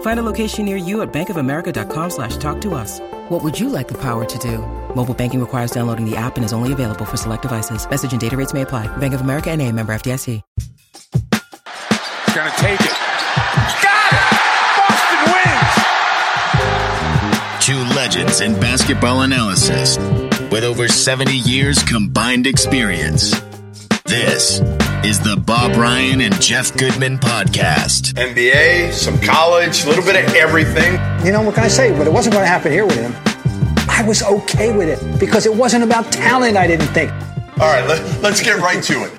Find a location near you at bankofamerica.com slash talk to us. What would you like the power to do? Mobile banking requires downloading the app and is only available for select devices. Message and data rates may apply. Bank of America and a member FDIC. Gonna take it. Got it! Boston wins! Two legends in basketball analysis with over 70 years combined experience. This is the Bob Ryan and Jeff Goodman podcast. NBA, some college, a little bit of everything. You know, what can I say? But it wasn't going to happen here with him. I was okay with it because it wasn't about talent, I didn't think. All right, let, let's get right to it.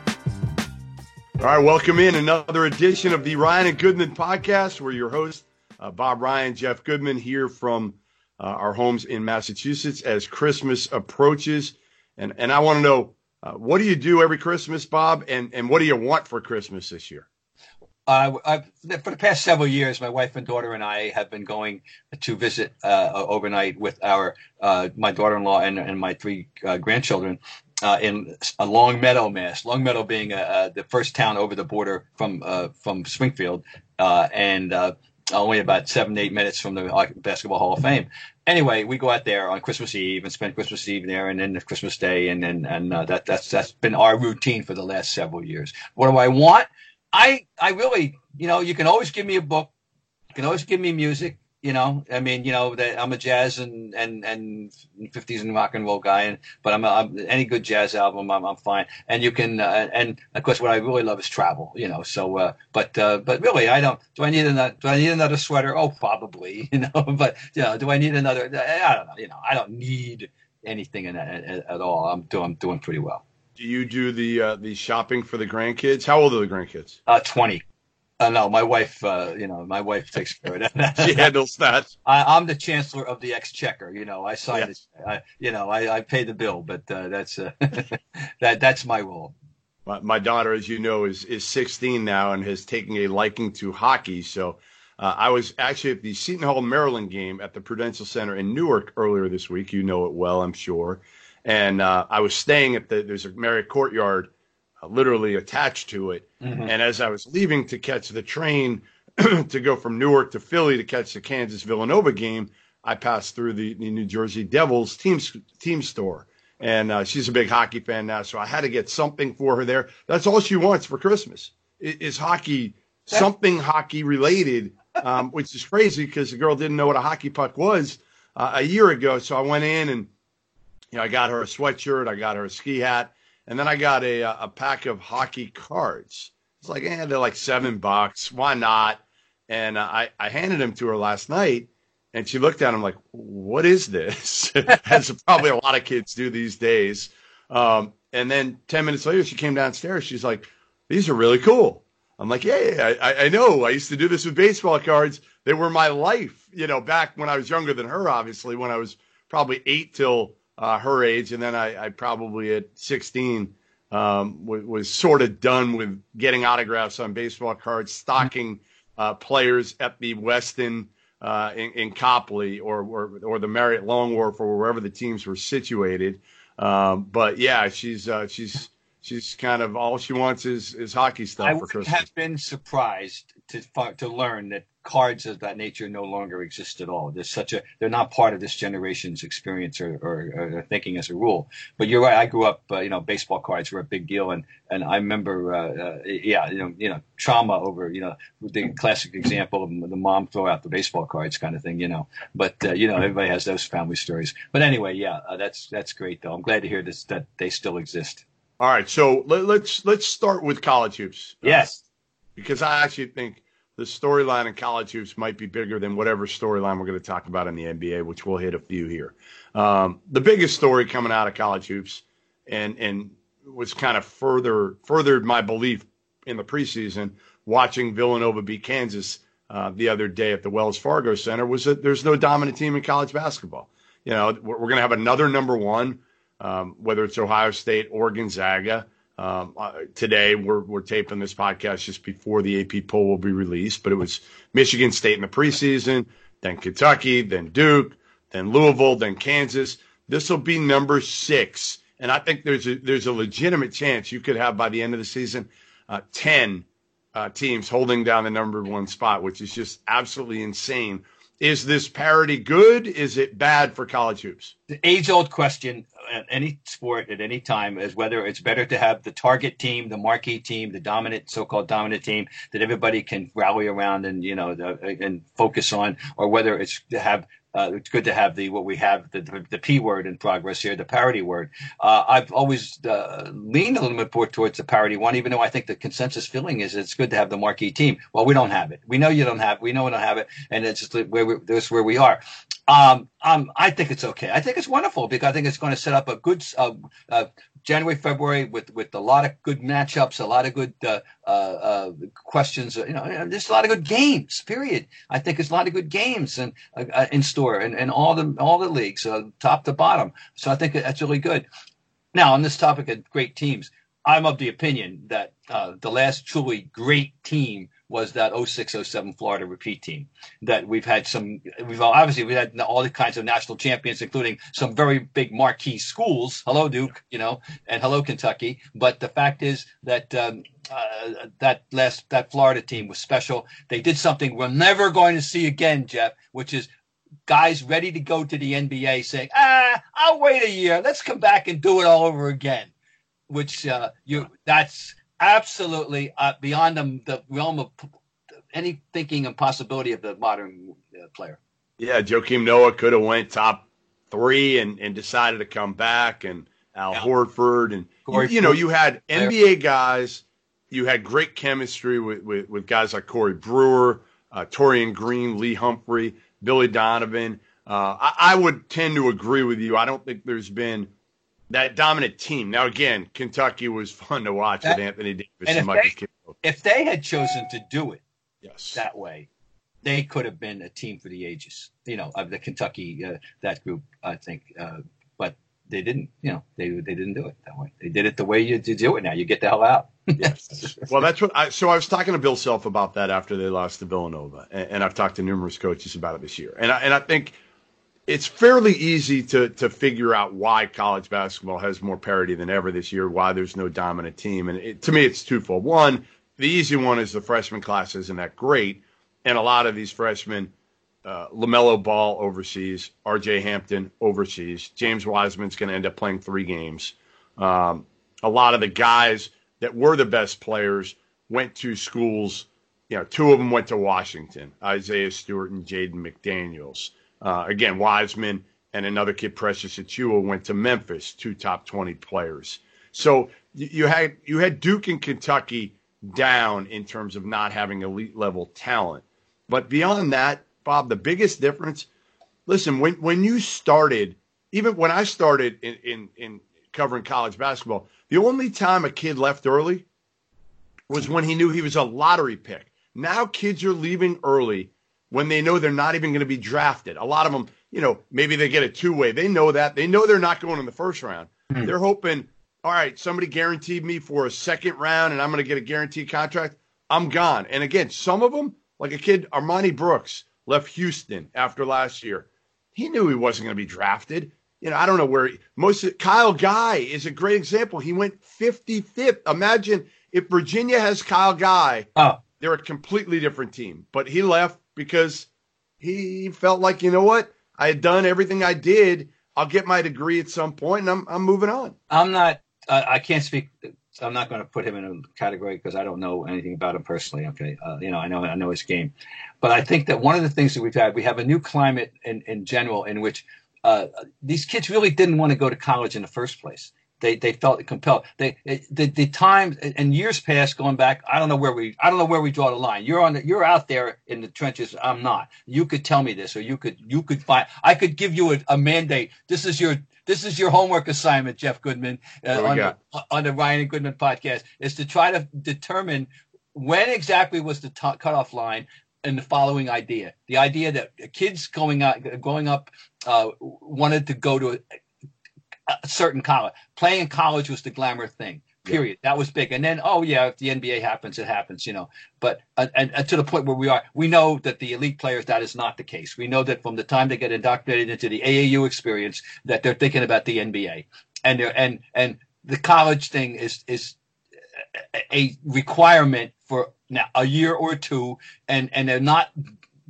All right, welcome in another edition of the Ryan and Goodman podcast. We're your hosts, uh, Bob Ryan, Jeff Goodman, here from uh, our homes in Massachusetts as Christmas approaches. And, and I want to know uh, what do you do every Christmas, Bob? And, and what do you want for Christmas this year? Uh, for the past several years, my wife and daughter and I have been going to visit uh, overnight with our uh, my daughter-in-law and, and my three uh, grandchildren in a Longmeadow, Mass. Longmeadow being the first town over the border from from Springfield, and only about seven eight minutes from the Basketball Hall of Fame anyway, we go out there on Christmas Eve and spend Christmas Eve there, and then Christmas Day, and and and uh, that that's that's been our routine for the last several years. What do I want? I I really, you know, you can always give me a book, you can always give me music, you know, I mean, you know, that I'm a jazz and and and 50s and rock and roll guy, and but I'm, a, I'm any good jazz album, I'm, I'm fine. And you can, uh, and of course, what I really love is travel, you know. So, uh, but uh, but really, I don't. Do I need another? Do I need another sweater? Oh, probably, you know. But you know, do I need another? I don't know. You know, I don't need anything in at, at all. I'm doing I'm doing pretty well. Do you do the uh, the shopping for the grandkids? How old are the grandkids? Uh, twenty. Uh, no, my wife, uh, you know, my wife takes care of that. she handles that. I, am the chancellor of the exchequer. You know, I sign yes. it. I, you know, I, I pay the bill, but uh, that's uh, that that's my role. My, my, daughter, as you know, is is 16 now and has taken a liking to hockey. So uh, I was actually at the Seton Hall, Maryland game at the Prudential Center in Newark earlier this week. You know it well, I'm sure. And uh, I was staying at the there's a Marriott Courtyard literally attached to it. Mm-hmm. And as I was leaving to catch the train to go from Newark to Philly to catch the Kansas Villanova game, I passed through the, the New Jersey Devils team team store. And uh, she's a big hockey fan now, so I had to get something for her there. That's all she wants for Christmas is hockey, something hockey related, um, which is crazy because the girl didn't know what a hockey puck was uh, a year ago. So I went in and you know I got her a sweatshirt, I got her a ski hat, and then I got a a pack of hockey cards. It's like, eh, they're like seven bucks. Why not? And uh, I I handed them to her last night, and she looked at them like, "What is this?" As probably a lot of kids do these days. Um, and then ten minutes later, she came downstairs. She's like, "These are really cool." I'm like, "Yeah, yeah I, I know. I used to do this with baseball cards. They were my life, you know, back when I was younger than her. Obviously, when I was probably eight till uh, her age, and then I, I probably at 16 um, was, was sort of done with getting autographs on baseball cards, stocking uh, players at the Westin uh, in, in, Copley or, or, or the Marriott Long Wharf or wherever the teams were situated. Um, but yeah, she's uh, she's she's kind of all she wants is is hockey stuff I for Christmas. I have been surprised to to learn that cards of that nature no longer exist at all. There's such a they're not part of this generation's experience or, or, or thinking as a rule. But you're right. I grew up, uh, you know, baseball cards were a big deal, and and I remember, uh, uh, yeah, you know, you know, trauma over, you know, the classic example of the mom throw out the baseball cards kind of thing, you know. But uh, you know, everybody has those family stories. But anyway, yeah, uh, that's that's great though. I'm glad to hear this that they still exist. All right, so let, let's let's start with college hoops. Yes, uh, because I actually think the storyline in college hoops might be bigger than whatever storyline we're going to talk about in the NBA, which we'll hit a few here. Um, the biggest story coming out of college hoops, and and was kind of further furthered my belief in the preseason watching Villanova beat Kansas uh, the other day at the Wells Fargo Center was that there's no dominant team in college basketball. You know, we're, going to have another number one, um, whether it's Ohio State or Gonzaga. Um, today, we're, we're taping this podcast just before the AP poll will be released, but it was Michigan State in the preseason, then Kentucky, then Duke, then Louisville, then Kansas. This will be number six. And I think there's a, there's a legitimate chance you could have by the end of the season uh, 10 uh, teams holding down the number one spot, which is just absolutely insane. Is this parity good? Is it bad for college hoops? The age old question at any sport at any time is whether it's better to have the target team, the marquee team, the dominant, so called dominant team that everybody can rally around and, you know, the, and focus on, or whether it's to have uh, it's good to have the what we have the, the, p word in progress here, the parity word. Uh, I've always uh, leaned a little bit more towards the parity one, even though I think the consensus feeling is it's good to have the marquee team. Well, we don't have it. We know you don't have. We know we don't have it, and it's just where we, that's where we are. Um, um, I think it's okay. I think it's wonderful because I think it's going to set up a good uh, uh, January, February with with a lot of good matchups, a lot of good uh, uh, uh questions. You know, there's a lot of good games. Period. I think there's a lot of good games and uh, uh, in store and, and all the all the leagues, top to bottom. So I think that's really good. Now on this topic of great teams, I'm of the opinion that the last truly great team was that 0607 Florida repeat team that we've had some we've obviously we had all the kinds of national champions including some very big marquee schools. Hello Duke you know and hello Kentucky. But the fact is that um, uh, that last that Florida team was special. They did something we're never going to see again Jeff which is guys ready to go to the NBA saying ah I'll wait a year. Let's come back and do it all over again which uh, you that's absolutely uh, beyond the, the, realm of any thinking and possibility of the modern uh, player. Yeah, Joakim Noah could have went top three and, and decided to come back, and Al yeah. Horford, and you, you, know you had NBA guys, you had great chemistry with, with, with guys like Corey Brewer, uh, Taurean Green, Lee Humphrey, Billy Donovan. Uh, I, I would tend to agree with you. I don't think there's been – that dominant team. Now, again, Kentucky was fun to watch that, with Anthony Davis and, and Michael If they had chosen to do it yes. that way, they could have been a team for the ages. You know, of the Kentucky uh, that group, I think. Uh, but they didn't. You know, they they didn't do it that way. They did it the way you, you do it now. You get the hell out. yes. Well, that's what I. So I was talking to Bill Self about that after they lost to Villanova, and, and I've talked to numerous coaches about it this year, and I, and I think it's fairly easy to to figure out why college basketball has more parity than ever this year. Why there's no dominant team, and it, to me, it's twofold. One, the easy one is the freshman class isn't that great, and a lot of these freshmen, uh, LaMelo Ball overseas, R.J. Hampton overseas, James Wiseman's going to end up playing three games. Um, a lot of the guys that were the best players went to schools. You know, two of them went to Washington, Isaiah Stewart and Jaden McDaniels. Uh, again, Wiseman and another kid, Precious Achiuwa, went to Memphis, two top 20 players. So you had you had Duke and Kentucky down in terms of not having elite level talent. But beyond that, Bob, the biggest difference, listen, when when you started, even when I started in, in, in covering college basketball, the only time a kid left early was when he knew he was a lottery pick. Now kids are leaving early when they know they're not even going to be drafted. A lot of them, you know, maybe they get a two way. They know that. They know they're not going in the first round. Mm-hmm. They're hoping, all right, somebody guaranteed me for a second round and I'm going to get a guaranteed contract. I'm gone. And again, some of them, like a kid, Armoni Brooks, left Houston after last year. He knew he wasn't going to be drafted. You know, I don't know where he, most of, Kyle Guy is a great example. He went 55th. Imagine if Virginia has Kyle Guy, oh. they're a completely different team. But he left because he felt like, you know what? I had done everything I did. I'll get my degree at some point, and I'm I'm moving on. I'm not. Uh, I can't speak. I'm not going to put him in a category because I don't know anything about him personally. Okay, uh, you know, I know I know his game, but I think that one of the things that we've had, we have a new climate in in general in which uh, these kids really didn't want to go to college in the first place they they felt compelled. They the the time and years past going back. I don't know where we I don't know where we draw the line. You're on the, you're out there in the trenches. I'm not. You could tell me this, or you could you could find. I could give you a, a mandate. This is your this is your homework assignment, Jeff Goodman, uh, on, the, on the Ryan and Goodman podcast, is to try to determine when exactly was the t- cutoff line in the following idea: the idea that kids going out, growing up, uh, wanted to go to a, certain college. Playing college was the glamour thing. Period. Yeah. That was big. And then, oh yeah, if the NBA happens, it happens. You know. But uh, and, and to the point where we are, we know that the elite players that is not the case. We know that from the time they get indoctrinated into the AAU experience, that they're thinking about the NBA, and they're and and the college thing is is a requirement for now a year or two, and and they're not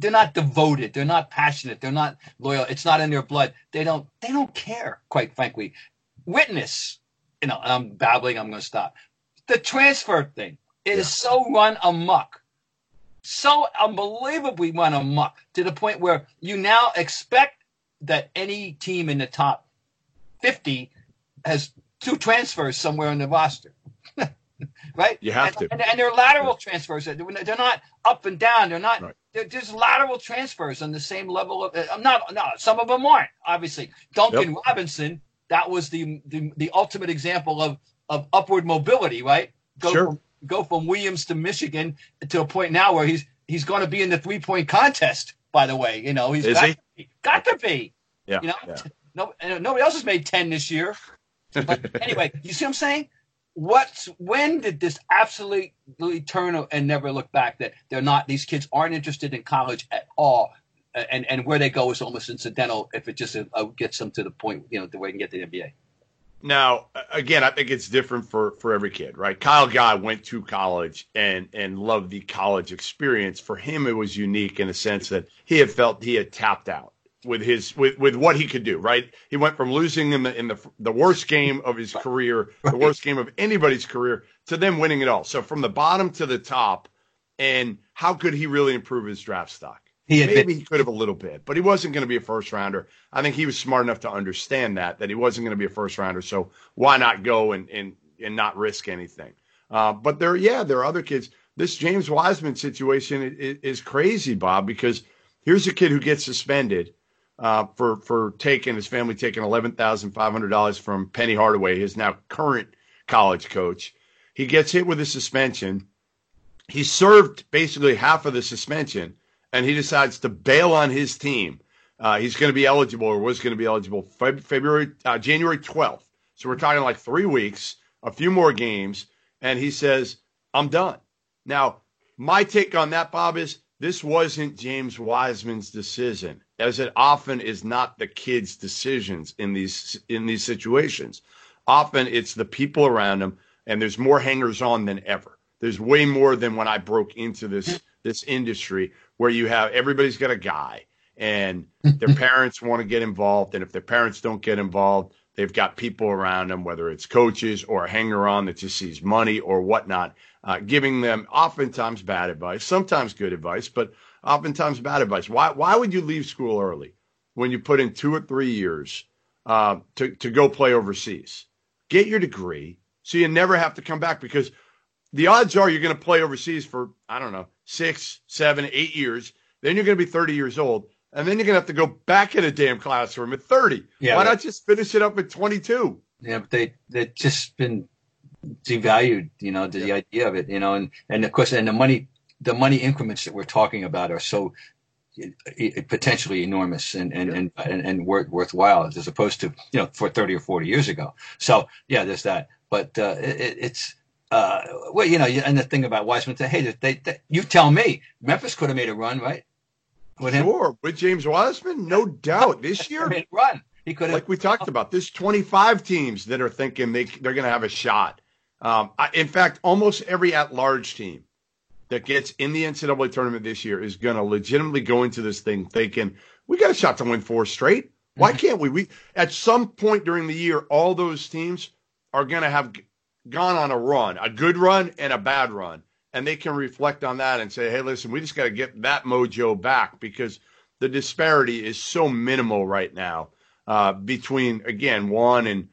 they're not devoted, they're not passionate, they're not loyal. It's not in their blood. They don't they don't care, quite frankly. Witness, you know, I'm babbling. I'm going to stop. The transfer thing is yeah. so run amuck so unbelievably run amuck to the point where you now expect that any team in the top 50 has two transfers somewhere on the roster. right? You have and, to. And, and, they're lateral transfers. They're not up and down. They're not. Right. They're just lateral transfers on the same level of. Uh, I'm not. No, some of them aren't. Obviously, Duncan yep. Robinson. That was the, the the ultimate example of of upward mobility. Right? Go sure. From, go from Williams to Michigan to a point now where he's he's going to be in the three point contest. By the way, you know he's got, he? To be, got to be. Yeah. You know, yeah. no, nobody else has made ten this year. But anyway, you see what I'm saying? What's when did this absolutely turn and never look back that they're not these kids aren't interested in college at all and and where they go is almost incidental if it just uh, gets them to the point you know the way they can get the NBA. Now, again, I think it's different for for every kid, right? Kyle Guy went to college and and loved the college experience. For him, it was unique in the sense that he had felt he had tapped out with his with, with what he could do. Right, he went from losing in the in the the worst game of his career, the worst game of anybody's career, to then winning it all. So from the bottom to the top, and how could he really improve his draft stock? He Maybe been- he could have a little bit, but he wasn't going to be a first rounder. I think he was smart enough to understand that that he wasn't going to be a first rounder. So why not go and and and not risk anything? Uh, but there, yeah, there are other kids. This James Wiseman situation is, is crazy, Bob, because here's a kid who gets suspended uh, for for taking his family taking eleven thousand five hundred dollars from Penny Hardaway, his now current college coach. He gets hit with a suspension. He served basically half of the suspension, and he decides to bail on his team. Uh, he's going to be eligible, or was going to be eligible, February, uh, January twelfth. So we're talking like three weeks, a few more games, and he says, "I'm done." Now, my take on that, Bob, is this wasn't James Wiseman's decision as it often is not the kids' decisions in these in these situations. Often it's the people around them, and there's more hangers on than ever. There's way more than when I broke into this this industry where you have everybody's got a guy and their parents want to get involved, and if their parents don't get involved, they've got people around them, whether it's coaches or a hanger on that just sees money or whatnot, uh, giving them oftentimes bad advice, sometimes good advice, but oftentimes bad advice. Why why would you leave school early when you put in two or three years uh, to to go play overseas? Get your degree so you never have to come back because the odds are you're going to play overseas for I don't know six, seven, eight years. Then you're going to be 30 years old, and then you're going to have to go back in a damn classroom at 30. Yeah, Why not just finish it up at 22? Yeah, but they they've just been devalued, you know, the, yeah. the idea of it, you know, and and of course, and the money the money increments that we're talking about are so potentially enormous and and, and and and worth, worthwhile as opposed to you know for 30 or 40 years ago. So yeah there's that. But uh, it, it's uh, well you know and the thing about Wiseman said hey they, they, you tell me. Memphis could have made a run right? With him sure with James Wiseman no doubt. This year run. He could have like we talked about there's 25 teams that are thinking they they're going to have a shot. Um, I, in fact almost every at large team that gets in the NCAA tournament this year is going to legitimately go into this thing thinking we got a shot to win four straight. Why mm-hmm. can't we? We at some point during the year, all those teams are going to have gone on a run, a good run and a bad run, and they can reflect on that and say, "Hey, listen, we just got to get that mojo back because the disparity is so minimal right now uh, between again one and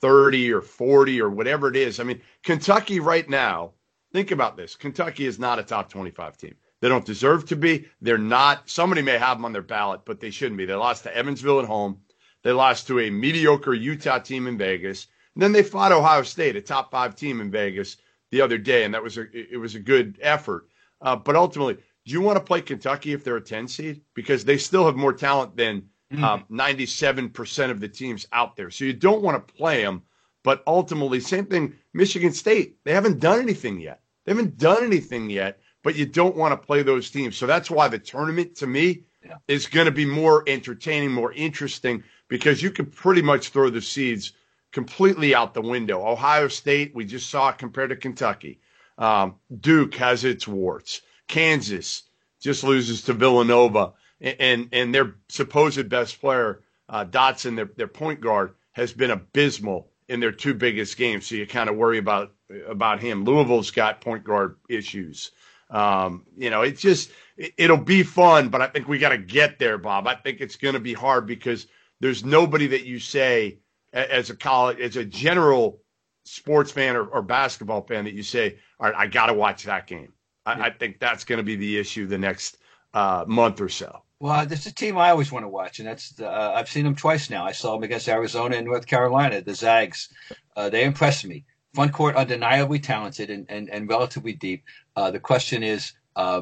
30 or 40 or whatever it is. I mean, Kentucky right now, think about this. Kentucky is not a top 25 team. They don't deserve to be. They're not. Somebody may have them on their ballot, but they shouldn't be. They lost to Evansville at home. They lost to a mediocre Utah team in Vegas. And then they fought Ohio State, a top five team in Vegas, the other day, and that was a it was a good effort. Uh, but ultimately, do you want to play Kentucky if they're a 10 seed? Because they still have more talent than um, 97% of the teams out there. So you don't want to play them. But ultimately, same thing, Michigan State, they haven't done anything yet. They haven't done anything yet, but you don't want to play those teams. So that's why the tournament, to me, yeah. is going to be more entertaining, more interesting, because you can pretty much throw the seeds completely out the window. Ohio State, we just saw it compared to Kentucky. Um, Duke has its warts. Kansas just loses to Villanova and and their supposed best player uh, Dotson, their their point guard, has been abysmal in their two biggest games. So you kind of worry about about him. Louisville's got point guard issues. Um, you know, it's just it, will be fun, but I think we got to get there, Bob. I think it's going to be hard because there's nobody that you say as a college as a general sports fan or, or basketball fan that you say, all right, I got to watch that game. I, I think that's going to be the issue the next uh, month or so. Well, there's a team I always want to watch, and that's uh, I've seen them twice now. I saw them against Arizona and North Carolina, the Zags. Uh, they impressed me. Front court, undeniably talented and, and, and relatively deep. Uh, the question is, uh,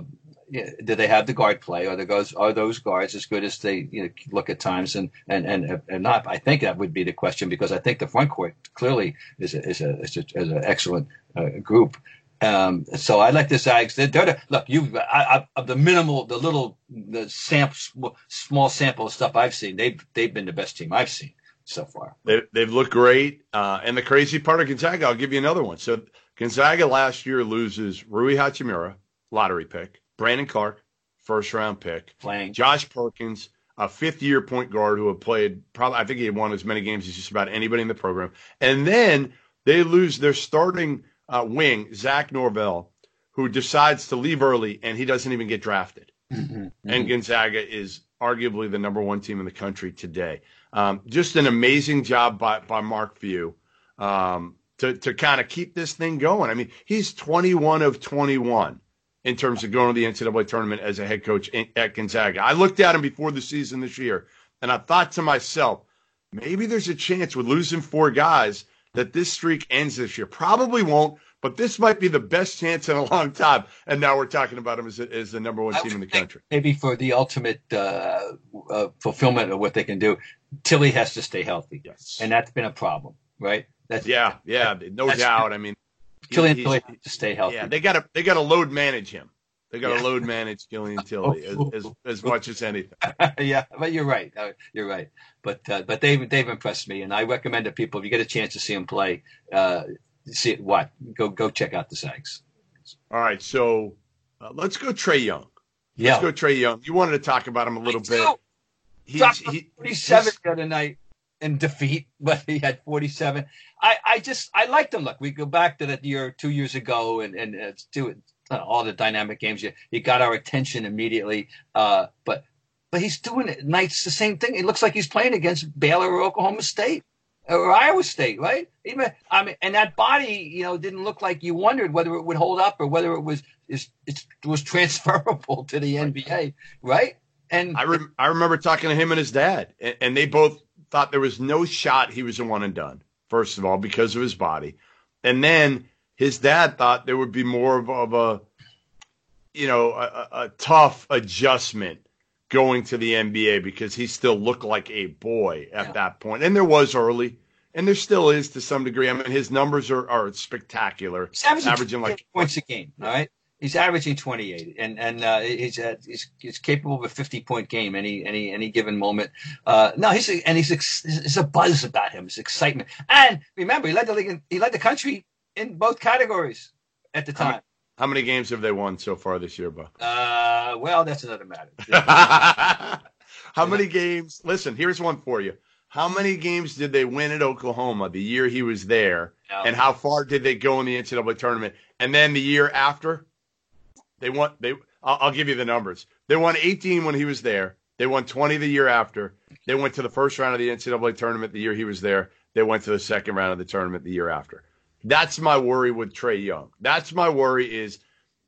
do they have the guard play? Are those are those guards as good as they you know, look at times? And, and and and not. I think that would be the question because I think the front court clearly is is a, is, a, is an excellent uh, group. Um, so I like the Zags. They're, they're look, you of the minimal, the little, the sample, small sample of stuff I've seen. They've they've been the best team I've seen so far. They, they've looked great. Uh, and the crazy part of Gonzaga, I'll give you another one. So Gonzaga last year loses Rui Hachimura, lottery pick, Brandon Clarke, first round pick, playing Josh Perkins, a fifth year point guard who had played probably I think he had won as many games as just about anybody in the program. And then they lose their starting uh, wing, Zach Norvell, who decides to leave early and he doesn't even get drafted. Mm-hmm. And Gonzaga is arguably the number one team in the country today. Um, just an amazing job by, by Mark Few um, to, to kind of keep this thing going. I mean, he's 21 of 21 in terms of going to the NCAA tournament as a head coach in, at Gonzaga. I looked at him before the season this year and I thought to myself, maybe there's a chance with losing four guys that this streak ends this year. Probably won't, but this might be the best chance in a long time. And now we're talking about him as, as the number one team in the country. Maybe for the ultimate uh, uh, fulfillment of what they can do, Tillie has to stay healthy. Yes. And that's been a problem, right? That's, yeah, yeah, no doubt. I mean, Killian Tillie has to stay healthy. Yeah, they got to they got to load manage him. They got to yeah. load manage Killian Tillie as, as, as, much as anything. yeah, but you're right. Uh, you're right. But uh, but they've they've impressed me, and I recommend to people if you get a chance to see him play, uh, see what go go check out the Zags. All right, so uh, let's go Trae Young. Yeah, let's go Trae Young. You wanted to talk about him a little bit. He's, Dropped he, 47 the other night in defeat, but he had 47. I, I just I liked him. Look, we go back to that year two years ago, and and it's do all the dynamic games. You, you got our attention immediately. Uh, but but he's doing it nights the same thing. It looks like he's playing against Baylor or Oklahoma State or Iowa State, right? Even I mean, and that body, you know, didn't look like you wondered whether it would hold up or whether it was is it was transferable to the NBA, right? And I I remember talking to him and his dad, and, and they both thought there was no shot he was a one and done. First of all, because of his body, and then his dad thought there would be more of, of a, you know, a, a, tough adjustment going to the NBA because he still looked like a boy at yeah. that point. And there was early, and there still is to some degree. I mean, his numbers are, are spectacular. Averaging like points a game, all right? He's averaging 28, and and uh, he's, uh, he's he's capable of a 50 point game any any any given moment. Uh, no, he's a, and he's there's a buzz about him, it's excitement. And remember, he led the league, he led the country in both categories at the time. How many, how many games have they won so far this year, Buck? Uh, well, that's another matter. how many games? Listen, here's one for you. How many games did they win at Oklahoma the year he was there? And how far did they go in the NCAA tournament? And then the year after, they won. They I'll, I'll give you the numbers. They won 18 when he was there. They won 20 the year after. They went to the first round of the NCAA tournament the year he was there. they went to the second round of the tournament the year after. That's my worry with Trae Young. That's my worry is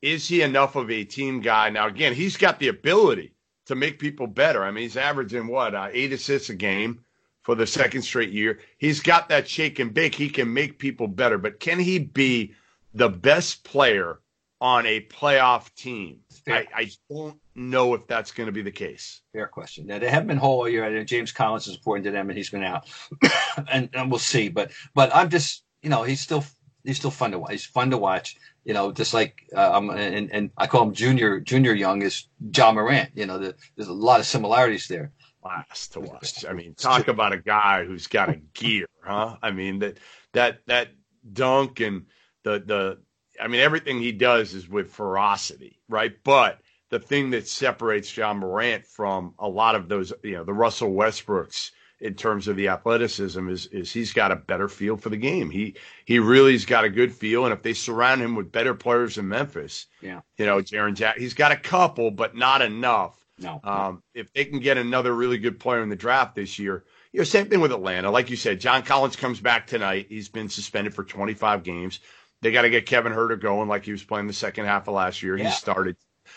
is he enough of a team guy? Now again, he's got the ability to make people better. I mean, he's averaging what uh, eight assists a game for the second straight year. He's got that shake and bake. He can make people better, but can he be the best player on a playoff team? I, I, don't know if that's going to be the case. Fair question. Now they haven't been whole all year. James Collins is important to them, and he's been out, and, and we'll see. But but I'm just you know he's still he's still fun to watch. He's fun to watch. You know, just like uh, I'm, and, and I call him Junior Junior Young is Ja Morant. You know, the, there's a lot of similarities there. Last to watch. I mean, talk about a guy who's got a gear, huh? I mean that that that dunk and the the I mean everything he does is with ferocity, right? But the thing that separates Ja Morant from a lot of those, you know, the Russell Westbrooks in terms of the athleticism is is he's got a better feel for the game. He he really's got a good feel, and if they surround him with better players in Memphis, yeah, you know, Jaren Jack, he's got a couple, but not enough. No, um, if they can get another really good player in the draft this year, you know, same thing with Atlanta. Like you said, John Collins comes back tonight. He's been suspended for 25 games. They got to get Kevin Huerter going, like he was playing the second half of last year. Yeah. He started.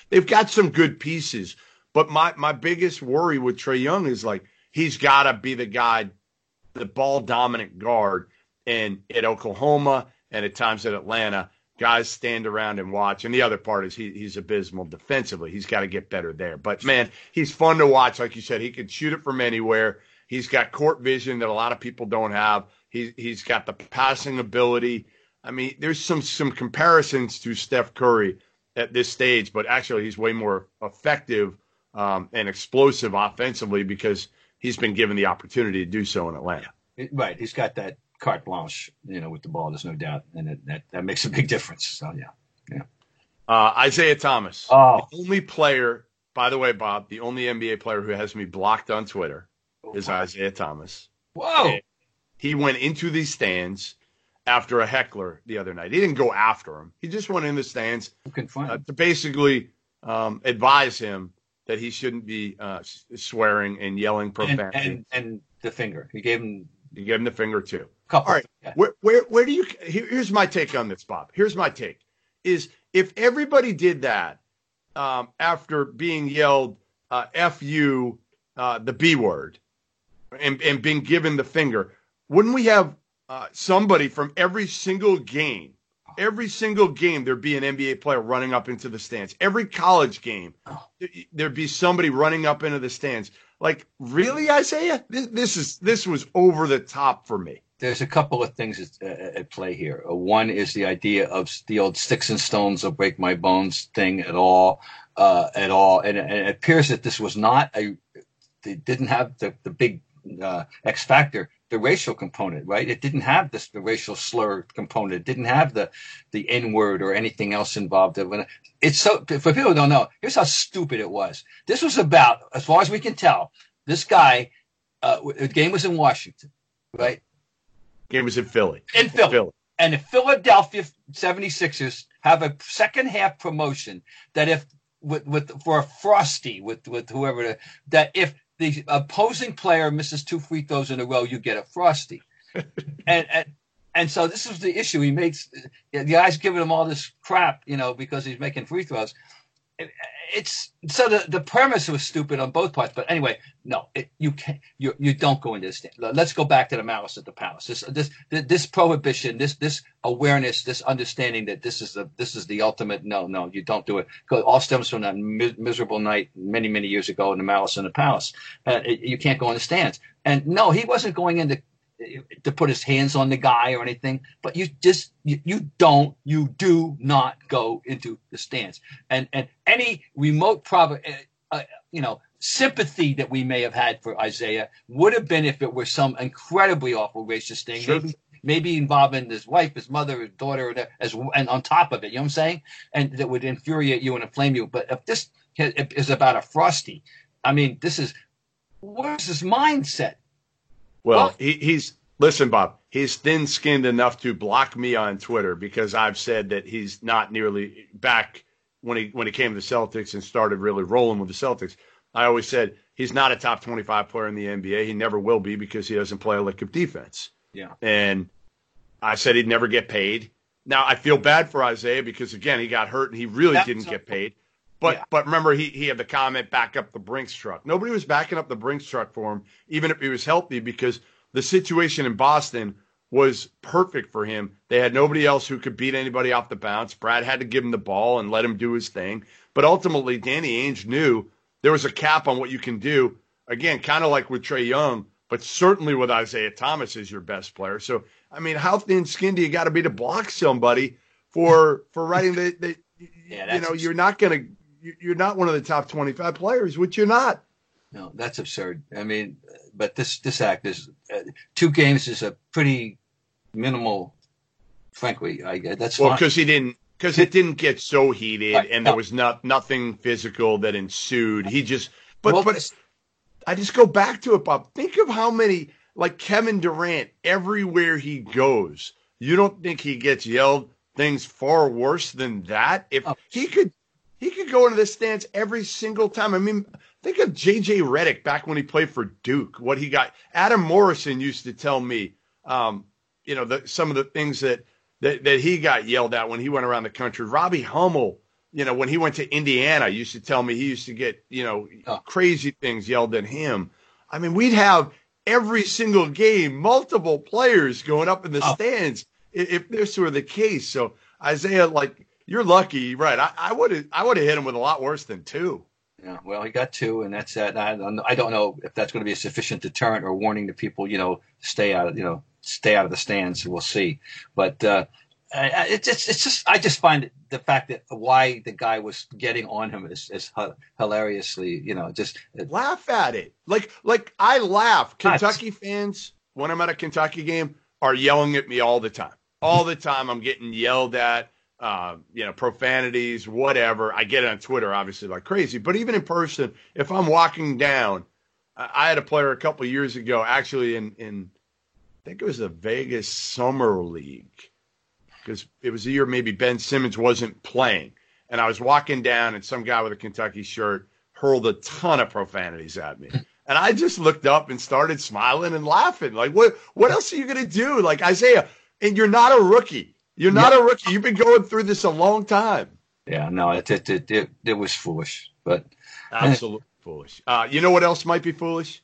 They've got some good pieces, but my my biggest worry with Trae Young is like he's got to be the guy, the ball dominant guard. And at Oklahoma and at times at Atlanta, guys stand around and watch. And the other part is he, he's abysmal defensively. He's got to get better there. But man, he's fun to watch. Like you said, he can shoot it from anywhere. He's got court vision that a lot of people don't have. He's he's got the passing ability. I mean, there's some some comparisons to Steph Curry at this stage, but actually he's way more effective um, and explosive offensively because he's been given the opportunity to do so in Atlanta. Right. He's got that carte blanche, you know, with the ball. There's no doubt, and it, that that makes a big difference. So yeah, yeah. Uh, Isaiah Thomas, oh. the only player. By the way, Bob, the only NBA player who has me blocked on Twitter oh, is. Isaiah Thomas. Whoa! And he went into these stands after a heckler the other night. He didn't go after him. He just went in the stands uh, to basically um, advise him that he shouldn't be uh, swearing and yelling profanity. And, and, and, the finger. He gave him. You gave him the finger too. Couple. All right. Yeah. Where, where where do you? Here, here's my take on this, Bob. Here's my take: is if everybody did that um, after being yelled uh, "f you," uh, the B word, and and being given the finger, wouldn't we have uh, somebody from every single game every single game there'd be an NBA player running up into the stands. Every college game, there'd be somebody running up into the stands. Like, really, Isaiah? This, this is this was over the top for me. There's a couple of things at, at play here. Uh, one is the idea of the old sticks and stones will break my bones thing at all, uh, at all, and, and, it appears that this was not a. They didn't have the the big uh, X factor the racial component, right? It didn't have this the racial slur component. It didn't have the the N word or anything else involved. It's so for people who don't know. Here's how stupid it was. This was about, as far as we can tell, this guy. Uh, the game was in Washington, right? Game was in Philly. In Philly. Philly. And the Philadelphia 76ers have a second half promotion that if with, with for a frosty with with whoever that if the opposing player misses two free throws in a row, you get a frosty. and, and and so this is the issue. He makes the guy's giving him all this crap, you know, because he's making free throws it's so the, the premise was stupid on both parts. But anyway, no, it, you can't. You you don't go into this. Let's go back to the malice at the palace. This this this prohibition, this this awareness, this understanding that this is the this is the ultimate. No, no, you don't do it. All stems from that mi- miserable night many many years ago in the malice in the palace. Uh, it, you can't go in the stands. And no, he wasn't going into to put his hands on the guy or anything, but you just you, you don't you do not go into the stands. And and any remote prob uh, uh, you know sympathy that we may have had for Isaiah would have been if it were some incredibly awful racist thing, sure. maybe maybe involving his wife, his mother, his daughter, as and on top of it, you know what I'm saying, and that would infuriate you and inflame you. But if this is about a frosty, I mean, this is what's his mindset? Well, he, he's listen, Bob. He's thin-skinned enough to block me on Twitter because I've said that he's not nearly back when he when he came to the Celtics and started really rolling with the Celtics. I always said he's not a top 25 player in the NBA. He never will be because he doesn't play a lick of defense. Yeah. And I said he'd never get paid. Now I feel bad for Isaiah because again he got hurt and he really That's didn't get paid. But Yeah. but remember he he had the comment back up the Brinks truck. Nobody was backing up the Brinks truck for him, even if he was healthy, because the situation in Boston was perfect for him. They had nobody else who could beat anybody off the bounce. Brad had to give him the ball and let him do his thing. But ultimately, Danny Ainge knew there was a cap on what you can do. Again, kind of like with Trae Young, but certainly with Isaiah Thomas as your best player. So, I mean, how thin skinned do you got to be to block somebody for for writing the, the Yeah, you know, you're not going to you're not one of the top 25 players, which you're not. No, that's absurd. I mean, but this this act is uh, two games is a pretty minimal. Frankly, I guess. that's Well, because he didn't, because it didn't get so heated, Right. and there was not nothing physical that ensued. He just, but Well, but I just go back to it, Bob. Think of how many, like Kevin Durant, everywhere he goes, you don't think he gets yelled things far worse than that? If Oh. he could, he could go into the stands every single time. I mean, think of JJ Redick back when he played for Duke. What he got. Adam Morrison used to tell me, um, you know, the, some of the things that, that that he got yelled at when he went around the country. Robbie Hummel, you know, when he went to Indiana, used to tell me he used to get, you know, Oh. crazy things yelled at him. I mean, we'd have every single game multiple players going up in the Oh. stands if, if this were the case. So Isaiah, like, you're lucky, right? I- would have, I would have hit him with a lot worse than two. Yeah, well, he got two, and that's that. I, don't- I don't know if that's going to be a sufficient deterrent or warning to people, you know, stay out of, you know, stay out of the stands. We'll see. But uh, it's it's it's just I just find the fact that why the guy was getting on him is, is hilariously, you know, just laugh at it. Like like I laugh. Kentucky fans, when I'm at a Kentucky game, are yelling at me all the time. All the time I'm getting yelled at, uh, you know, profanities, whatever. I get it on Twitter, obviously, like crazy. But even in person, if I'm walking down, I had a player a couple of years ago, actually in in I think it was the Vegas Summer League, because it was a year maybe Ben Simmons wasn't playing, and I was walking down, and some guy with a Kentucky shirt hurled a ton of profanities at me. And I just looked up and started smiling and laughing. Like, what what else are you gonna do? Like Isaiah, and you're not a rookie. You're not a rookie. You've been going through this a long time. yeah, no, it it it, it, it was foolish, but Absolutely foolish. Uh, you know what else might be foolish?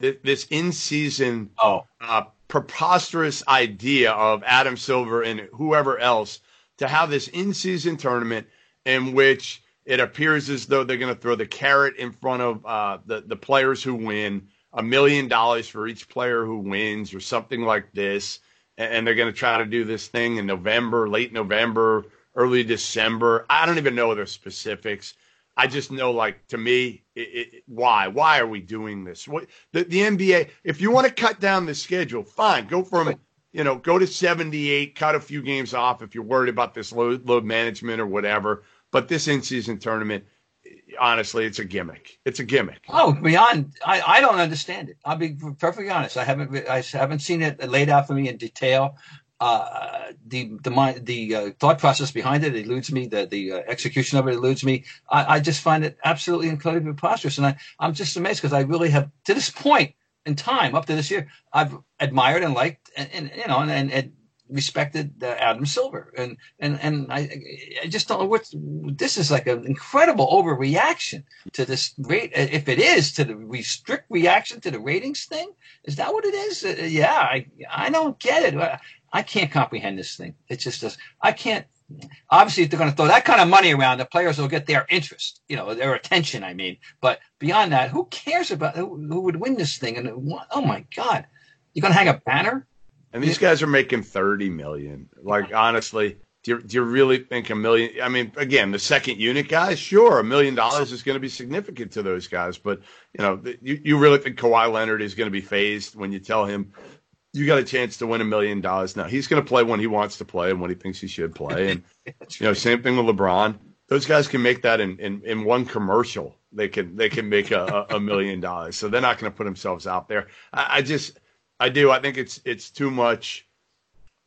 This, this in season oh, uh, preposterous idea of Adam Silver and whoever else to have this in season tournament in which it appears as though they're going to throw the carrot in front of uh, the, the players who win, a million dollars for each player who wins, or something like this. And, they're going to try to do this thing in November, late November, early December. I don't even know the specifics. I just know, like, to me, it, it, why? Why are we doing this? What the, the NBA? If you want to cut down the schedule, fine. Go from you know, go to 78, cut a few games off if you're worried about this load, load management or whatever. But this in-season tournament, honestly, it's a gimmick. It's a gimmick. Oh, beyond, I, I don't understand it. I'll be perfectly honest. I haven't I haven't seen it laid out for me in detail. Uh, the the the uh, thought process behind it eludes me. The the uh, execution of it eludes me. I, I just find it absolutely incredibly preposterous, and I I'm just amazed because I really have to this point in time up to this year I've admired and liked and, and you know and, and, and respected uh, Adam Silver. And and and I I just don't know what this is like an incredible overreaction to this rate. If it is to the restrict reaction to the ratings thing is that what it is? Uh, yeah I I don't get it. I, I can't comprehend this thing. It just does I can't obviously if they're going to throw that kind of money around the players will get their interest you know their attention I mean. But beyond that who cares about who, who would win this thing? And oh my god. You're going to hang a banner And these guys are making 30 million. Like, honestly, do you, do you really think a million? I mean, again, the second unit guys, sure, a million dollars is going to be significant to those guys. But, you know, you, you really think Kawhi Leonard is going to be fazed when you tell him you got a chance to win a million dollars? No, he's going to play when he wants to play and when he thinks he should play. And, you know, same thing with LeBron. Those guys can make that in, in, in one commercial. They can they can make a, a million dollars. So they're not going to put themselves out there. I, I just I do. I think it's it's too much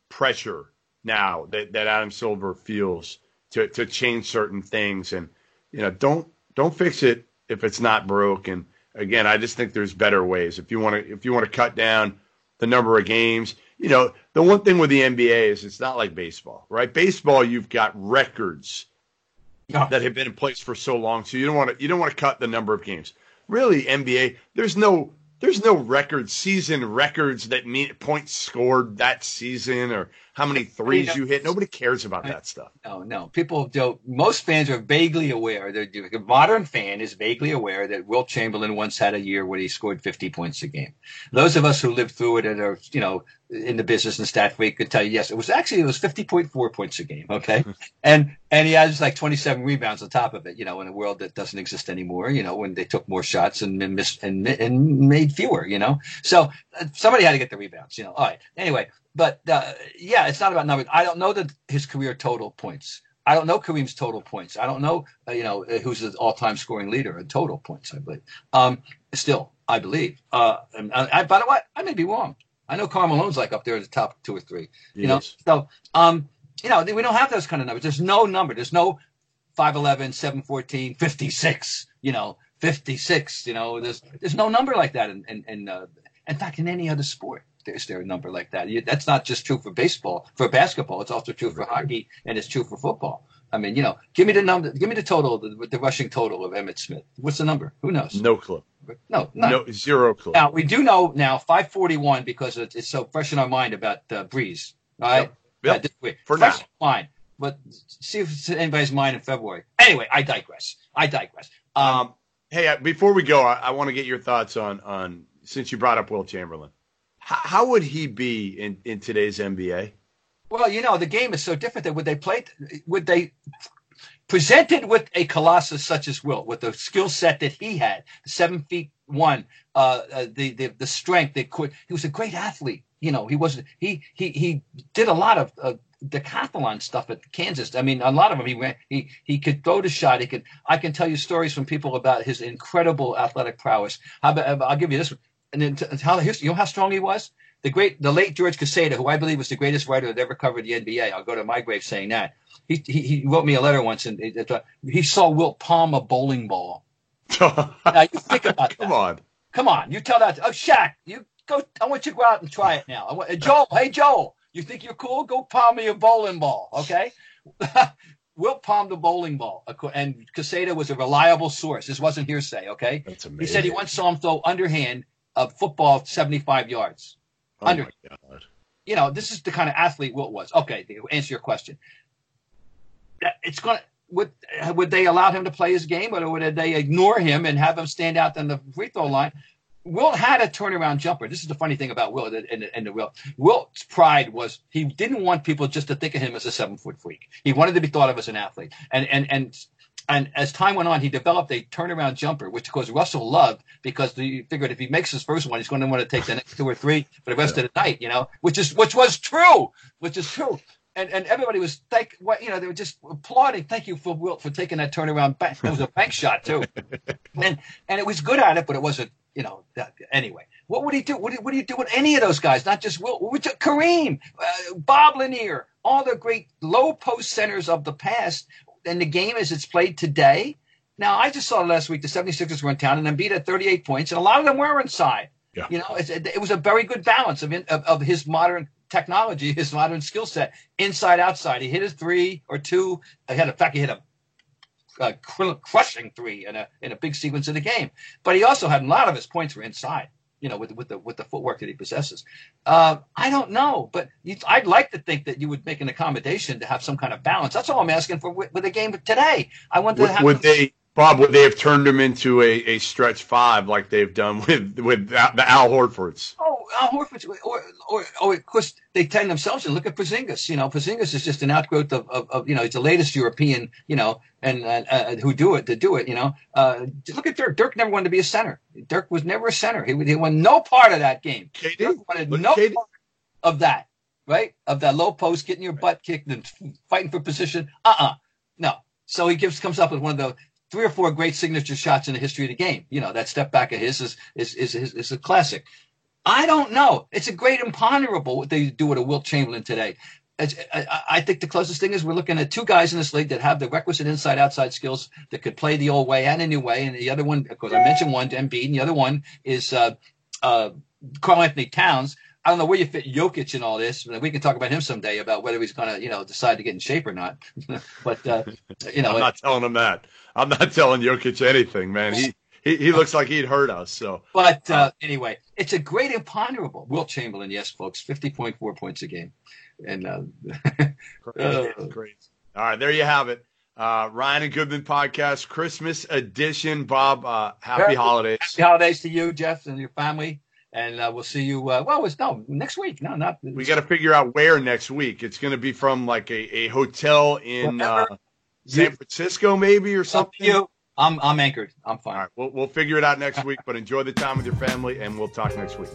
pressure now that, that Adam Silver feels to, to change certain things. And, you know, don't don't fix it if it's not broke. And again, I just think there's better ways. If you want to if you want to cut down the number of games, you know, the one thing with the NBA is it's not like baseball, right? Baseball, you've got records that have been in place for so long, so you don't want to you don't want to cut the number of games. Really, NBA, there's no there's no record season records that mean points scored that season or how many threes you hit. Nobody cares about that stuff. No, no. People don't. Most fans are vaguely aware. The modern fan is vaguely aware that Wilt Chamberlain once had a year where he scored 50 points a game. Those of us who lived through it and are, you know, in the business and stat freak could tell you, yes, it was actually it was 50.4 points a game. Okay, and and he has like 27 rebounds on top of it. You know, in a world that doesn't exist anymore. You know, when they took more shots and missed and and made fewer. You know, so uh, somebody had to get the rebounds. You know, all right. Anyway, but uh, yeah, it's not about numbers. I don't know that his career total points. I don't know Kareem's total points. I don't know, uh, you know, uh, who's the all-time scoring leader in total points. I believe. Um, still, I believe. Uh, I, I, by the way, I may be wrong. I know Karl Malone's like up there at the top two or three. You know, so um, you know, we don't have those kind of numbers. There's no number. There's no 5'11, 7'14, 56. You know, 56. You know, there's there's no number like that in in, in, uh, in fact in any other sport. There's there a number like that. You, that's not just true for baseball, for basketball. It's also true for hockey, and it's true for football. I mean, you know, give me the number, give me the total, the, the rushing total of Emmitt Smith. What's the number? Who knows? No clue. No, no. No zero clue. Now we do know now 541 because it's, it's so fresh in our mind about uh, Brees. All right, Yep. Yep. Uh. For fresh now. in mind. But see if it's in anybody's mind in February. Anyway, I digress. I digress. Um, Um, hey, before we go, I, I want to get your thoughts on on since you brought up Wilt Chamberlain. How, how would he be in in today's NBA? well, you know, the game is so different that would they play? Would they presented with a colossus such as Wilt, with the skill set that he had, seven feet one, uh, uh, the, the the strength that could. He was a great athlete. You know, he was he he he did a lot of. Uh, decathlon stuff at Kansas. I mean, a lot of them he ran. He he could throw the shot. He could. I can tell you stories from people about his incredible athletic prowess. How about, I'll give you this one. And then t- how you know how strong he was. The great, the late George Kiseda, who I believe was the greatest writer that ever covered the NBA. I'll go to my grave saying that. He he, he wrote me a letter once, and it, uh, he saw Wilt palm a bowling ball. Now you think about that. Come that. on. Come on, you tell that. Oh, Shaq, you go. I want you to go out and try it now. I want, uh, Joel, hey Joel, you think you're cool? Go palm me a bowling ball, okay? Wilt palmed a bowling ball, and Casada was a reliable source. This wasn't hearsay, okay? That's amazing. He said he once saw him throw underhand a football 75 yards. Oh under- my God. You know, this is the kind of athlete Wilt was. Okay, to answer your question. It's gonna would would they allow him to play his game, or would they ignore him and have him stand out on the free throw line? Wilt had a turnaround jumper. This is the funny thing about Wilt and, and, and the Wilt. Wilt's pride was he didn't want people just to think of him as a seven foot freak. He wanted to be thought of as an athlete. And and and and as time went on, he developed a turnaround jumper, which of course Russell loved because he figured if he makes his first one, he's going to want to take the next two or three for the rest of the night. You know, which is which was true, which is true. And, and everybody was thank what you know they were just applauding. Thank you for Wilt for taking that turnaround back. It was a bank shot too, and and it was good at it, but it wasn't you know that, anyway. What would he do? What do, what do you do with any of those guys? Not just Wilt, with Kareem, uh, Bob Lanier, all the great low post centers of the past, and the game as it's played today. Now I just saw last week the 76ers were in town and then beat at 38 points, and a lot of them were inside. Yeah. You know, it's, it, it was a very good balance of, in, of of his modern technology, his modern skill set, inside outside. He hit a three or two. He had, in fact, he hit a, a crushing three in a in a big sequence of the game. But he also had a lot of his points were inside. You know, with with the with the footwork that he possesses. Uh, I don't know, but you, I'd like to think that you would make an accommodation to have some kind of balance. That's all I'm asking for with, with the game today. I want to Would, have would they, Bob? Would they have turned him into a, a stretch five like they've done with with the Al Horfords? Oh, Al Horfords, or, or, or, of course, they tend themselves and look at Porzingis. You know, Porzingis is just an outgrowth of, of, of you know, he's the latest European, you know, and uh, uh, who do it to do it. You know, uh, look at Dirk. Dirk never wanted to be a center. Dirk was never a center. He, he won no part of that game. KD? Dirk wanted no KD. part of that, right? Of that low post, getting your butt kicked and fighting for position. Uh-uh, no. So he gives comes up with one of the three or four great signature shots in the history of the game. You know, that step back of his is is is is, is a classic. I don't know. It's a great imponderable what they do with a Wilt Chamberlain today. I, I think the closest thing is we're looking at two guys in this league that have the requisite inside outside skills that could play the old way and a new way. And the other one, of course, I mentioned one, Embiid, and the other one is uh, uh, Karl-Anthony Towns. I don't know where you fit Jokic in all this. We can talk about him someday about whether he's going to, you know, decide to get in shape or not. but uh, you know, I'm not telling him that. I'm not telling Jokic anything, man. He he, he looks like he'd hurt us. So, but uh, anyway, it's a great imponderable. Wilt Chamberlain, yes, folks, fifty point four points a game, and uh, great, great. All right, there you have it. Uh, Ryan and Goodman podcast, Christmas edition. Bob, uh, happy Happy- holidays. happy holidays to you, Jeff, and your family. And uh, we'll see you. Uh, well, it's no next week. No, not. We got to figure out where next week. It's going to be from like a, a hotel in uh, Wherever San Francisco, maybe or something. you. I'm I'm anchored. I'm fine. All right, we'll, we'll figure it out next week. But enjoy the time with your family, and we'll talk next week.